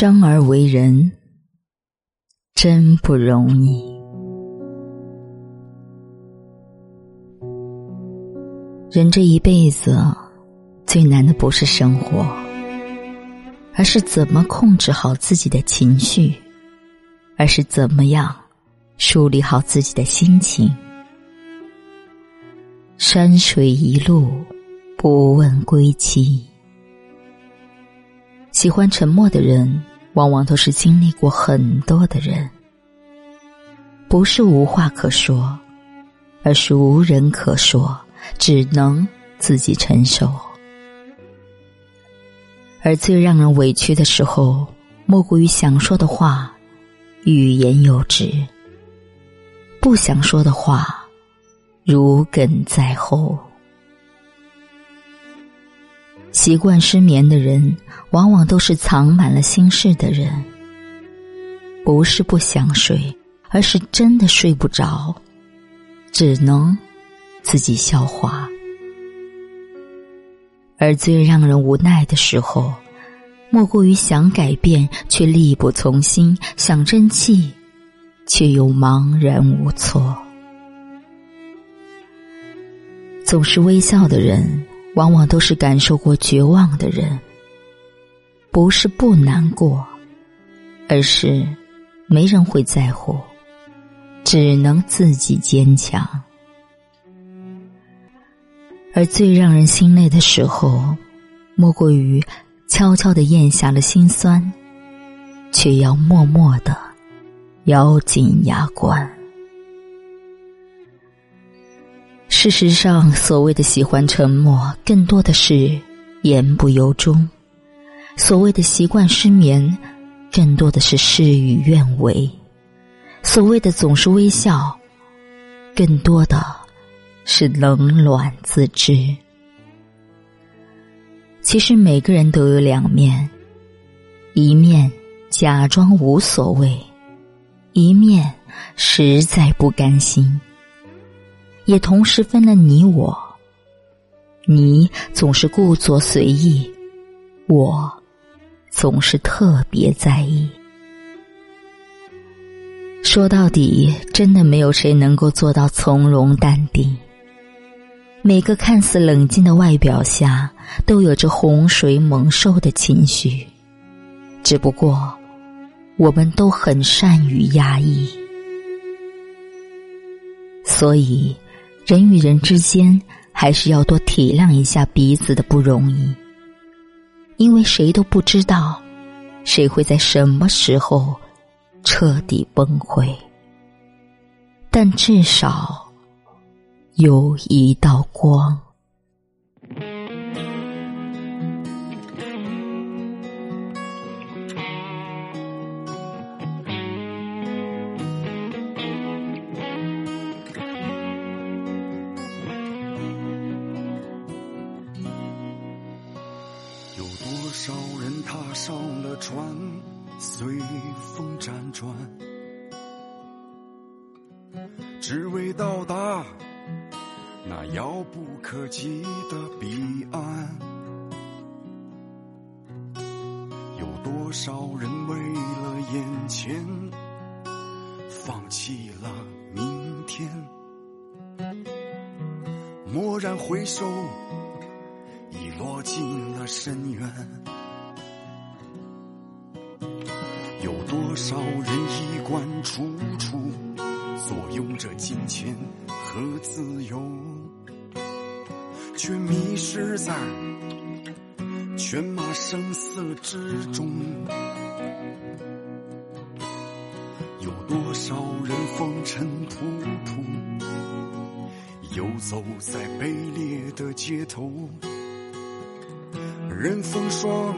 生而为人，真不容易。人这一辈子，最难的不是生活，而是怎么控制好自己的情绪，而是怎么样梳理好自己的心情。山水一路，不问归期。喜欢沉默的人，往往都是经历过很多的人。不是无话可说，而是无人可说，只能自己承受。而最让人委屈的时候，莫过于想说的话，欲言又止；不想说的话，如鲠在喉。习惯失眠的人，往往都是藏满了心事的人。不是不想睡，而是真的睡不着，只能自己消化。而最让人无奈的时候，莫过于想改变却力不从心，想争气却又茫然无措。总是微笑的人。往往都是感受过绝望的人，不是不难过，而是没人会在乎，只能自己坚强。而最让人心累的时候，莫过于悄悄的咽下了心酸，却要默默的咬紧牙关。事实上，所谓的喜欢沉默，更多的是言不由衷；所谓的习惯失眠，更多的是事与愿违；所谓的总是微笑，更多的是冷暖自知。其实每个人都有两面，一面假装无所谓，一面实在不甘心。也同时分了你我，你总是故作随意，我总是特别在意。说到底，真的没有谁能够做到从容淡定。每个看似冷静的外表下，都有着洪水猛兽的情绪，只不过我们都很善于压抑，所以。人与人之间，还是要多体谅一下彼此的不容易，因为谁都不知道，谁会在什么时候彻底崩溃。但至少有一道光。有多少人踏上了船，随风辗转，只为到达那遥不可及的彼岸。有多少人为了眼前，放弃了明天？蓦然回首，落进了深渊。有多少人衣冠楚楚，坐拥着金钱和自由，却迷失在犬马声色之中？有多少人风尘仆仆，游走在卑劣的街头，任风霜。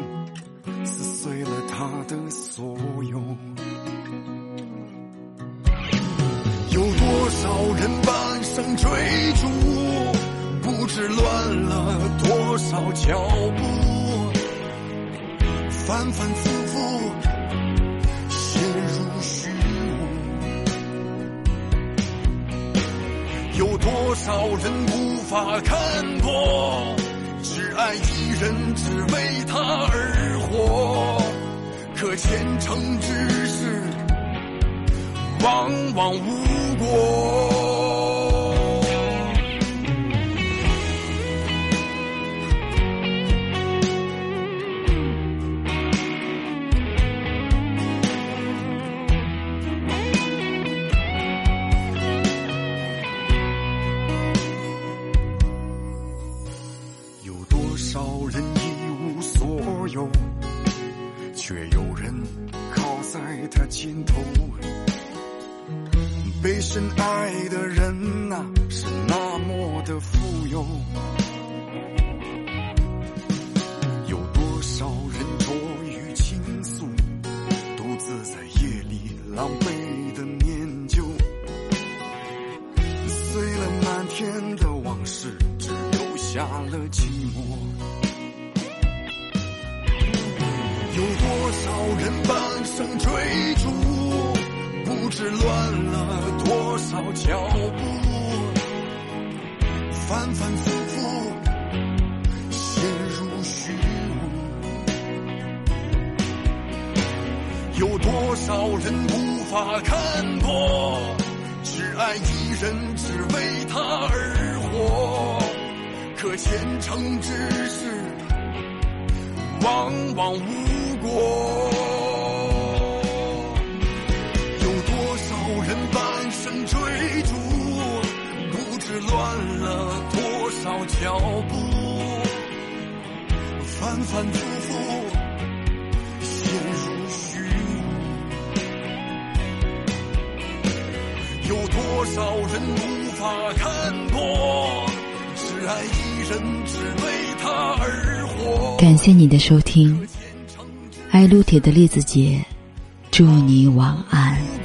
撕碎了他的所有，有多少人半生追逐，不知乱了多少脚步，反反复复陷入虚无，有多少人无法看破。只爱一人，只为他而活。可前程之事往往无果。在他肩头，被深爱的人呐，是那么的富。有少人半生追逐，不知乱了多少脚步，反反复复陷入虚无。有多少人无法看破，只爱一人，只为他而活，可前程之事。往往无果，有多少人半生追逐，不知乱了多少脚步，反反复复陷入虚。有多少人无法看破，只爱一人，只为他而活。感谢你的收听，爱撸铁的栗子姐，祝你晚安。